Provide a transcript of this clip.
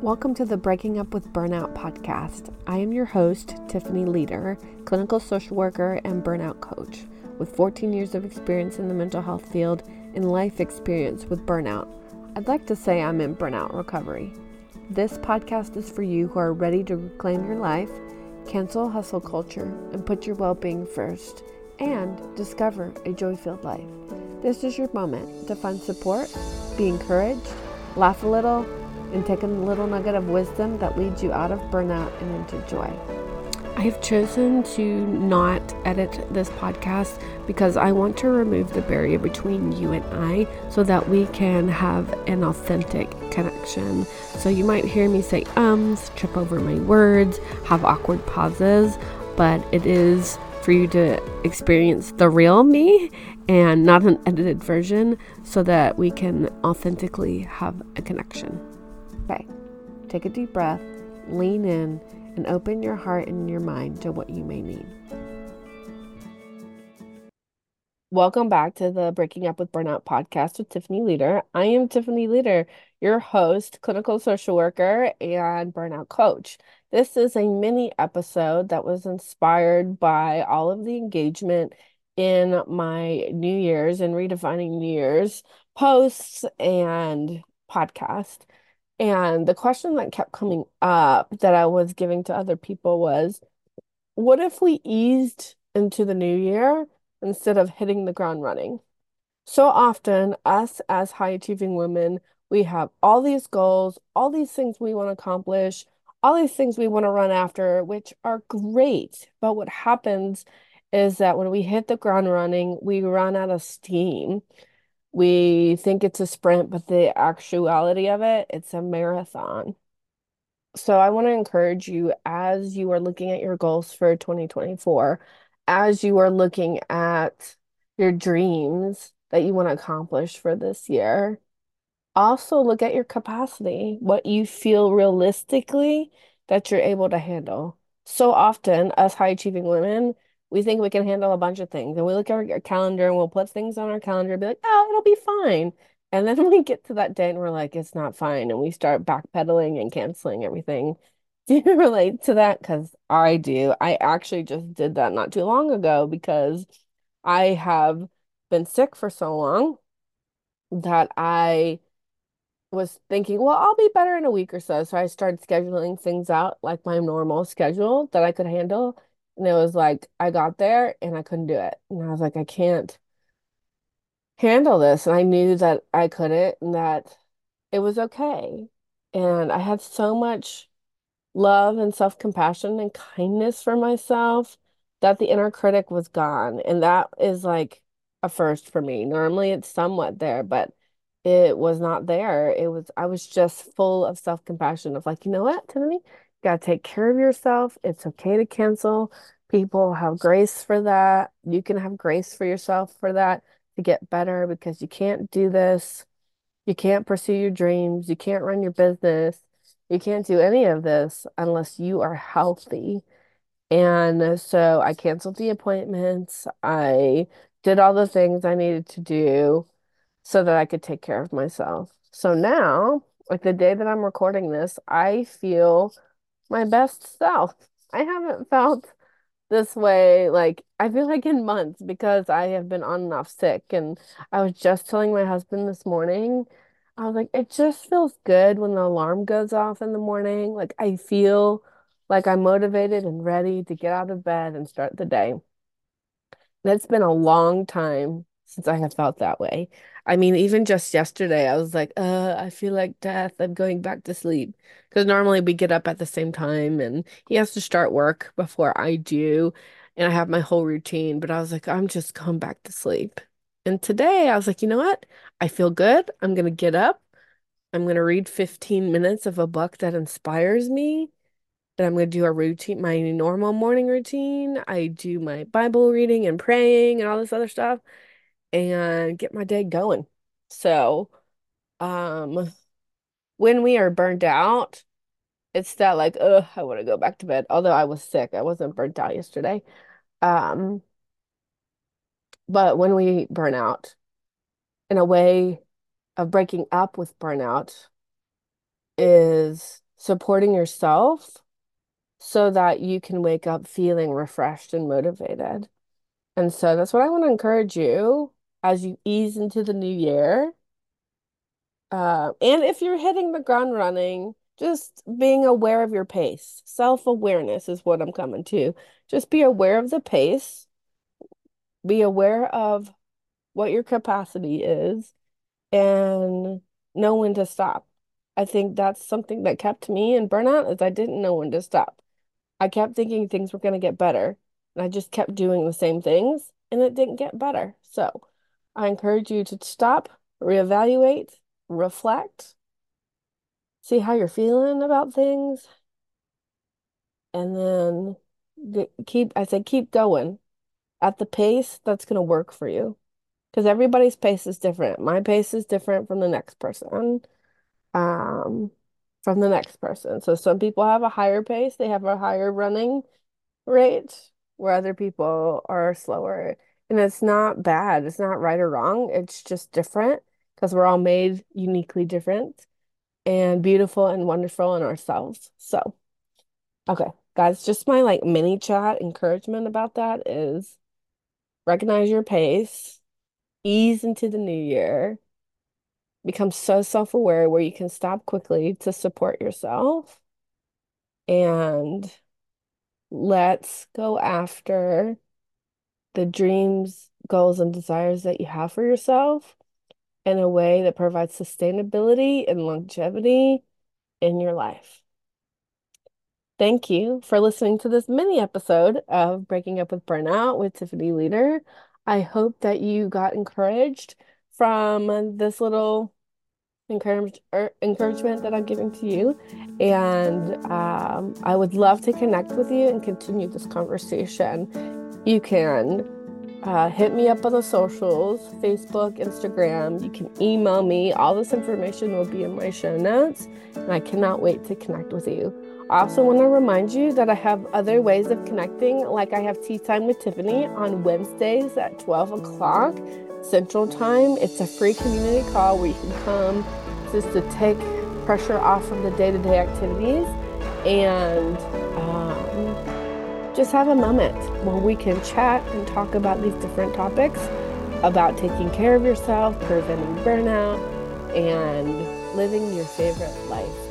Welcome to the Breaking Up with Burnout podcast. I am your host, Tiffany Leader, clinical social worker and burnout coach, with 14 years of experience in the mental health field and life experience with burnout. I'd like to say I'm in burnout recovery. This podcast is for you who are ready to reclaim your life, cancel hustle culture, and put your well being first, and discover a joy filled life. This is your moment to find support, be encouraged, laugh a little, and take a little nugget of wisdom that leads you out of burnout and into joy. I have chosen to not edit this podcast because I want to remove the barrier between you and I so that we can have an authentic connection. So you might hear me say ums, trip over my words, have awkward pauses, but it is for you to experience the real me and not an edited version so that we can authentically have a connection. Okay, take a deep breath, lean in, and open your heart and your mind to what you may need. Welcome back to the Breaking Up with Burnout podcast with Tiffany Leader. I am Tiffany Leader, your host, clinical social worker, and burnout coach. This is a mini episode that was inspired by all of the engagement in my New Year's and redefining New Year's posts and podcast. And the question that kept coming up that I was giving to other people was what if we eased into the new year instead of hitting the ground running? So often, us as high achieving women, we have all these goals, all these things we want to accomplish, all these things we want to run after, which are great. But what happens is that when we hit the ground running, we run out of steam we think it's a sprint, but the actuality of it, it's a marathon. So I want to encourage you as you are looking at your goals for 2024, as you are looking at your dreams that you want to accomplish for this year, also look at your capacity, what you feel realistically that you're able to handle. So often, us high achieving women, we think we can handle a bunch of things and we look at our calendar and we'll put things on our calendar and be like, oh, it'll be fine. And then we get to that day and we're like, it's not fine. And we start backpedaling and canceling everything. Do you relate to that? Because I do. I actually just did that not too long ago because I have been sick for so long that I was thinking, well, I'll be better in a week or so. So I started scheduling things out like my normal schedule that I could handle. And it was like I got there and I couldn't do it. And I was like, I can't handle this. And I knew that I couldn't and that it was okay. And I had so much love and self-compassion and kindness for myself that the inner critic was gone. And that is like a first for me. Normally it's somewhat there, but it was not there. It was I was just full of self-compassion of like, you know what, Tiffany? Got to take care of yourself. It's okay to cancel. People have grace for that. You can have grace for yourself for that to get better because you can't do this. You can't pursue your dreams. You can't run your business. You can't do any of this unless you are healthy. And so I canceled the appointments. I did all the things I needed to do so that I could take care of myself. So now, like the day that I'm recording this, I feel my best self. I haven't felt this way like I feel like in months because I have been on and off sick and I was just telling my husband this morning I was like it just feels good when the alarm goes off in the morning like I feel like I'm motivated and ready to get out of bed and start the day. And it's been a long time since I have felt that way. I mean, even just yesterday, I was like, uh, I feel like death. I'm going back to sleep. Because normally we get up at the same time and he has to start work before I do. And I have my whole routine. But I was like, I'm just going back to sleep. And today I was like, you know what? I feel good. I'm going to get up. I'm going to read 15 minutes of a book that inspires me. Then I'm going to do a routine, my normal morning routine. I do my Bible reading and praying and all this other stuff and get my day going. So, um, when we are burned out, it's that like, oh, I want to go back to bed. Although I was sick, I wasn't burnt out yesterday. Um, but when we burn out, in a way of breaking up with burnout is supporting yourself so that you can wake up feeling refreshed and motivated. And so that's what I want to encourage you as you ease into the new year. Uh, and if you're hitting the ground running, just being aware of your pace. Self-awareness is what I'm coming to. Just be aware of the pace. Be aware of what your capacity is and know when to stop. I think that's something that kept me in burnout is I didn't know when to stop. I kept thinking things were going to get better, and I just kept doing the same things, and it didn't get better. So I encourage you to stop, reevaluate, reflect, see how you're feeling about things, and then keep, I say, keep going at the pace that's going to work for you. Because everybody's pace is different. My pace is different from the next person. Um, from the next person. So some people have a higher pace, they have a higher running rate, where other people are slower. And it's not bad. It's not right or wrong. It's just different because we're all made uniquely different and beautiful and wonderful in ourselves. So, okay, guys, just my like mini chat encouragement about that is recognize your pace, ease into the new year, become so self-aware where you can stop quickly to support yourself and let's go after the dreams, goals, and desires that you have for yourself in a way that provides sustainability and longevity in your life. Thank you for listening to this mini episode of Breaking Up with Burnout with Tiffany Leader. I hope that you got encouraged from this little er, encouragement that I'm giving to you. And um, I would love to connect with you and continue this conversation. You can uh, hit me up on the socials Facebook, Instagram. You can email me. All this information will be in my show notes. And I cannot wait to connect with you. I also want to remind you that I have other ways of connecting, like I have Tea Time with Tiffany on Wednesdays at 12 o'clock Central Time. It's a free community call where you can come just to take pressure off of the day to day activities and just have a moment where we can chat and talk about these different topics about taking care of yourself, preventing burnout, and living your favorite life.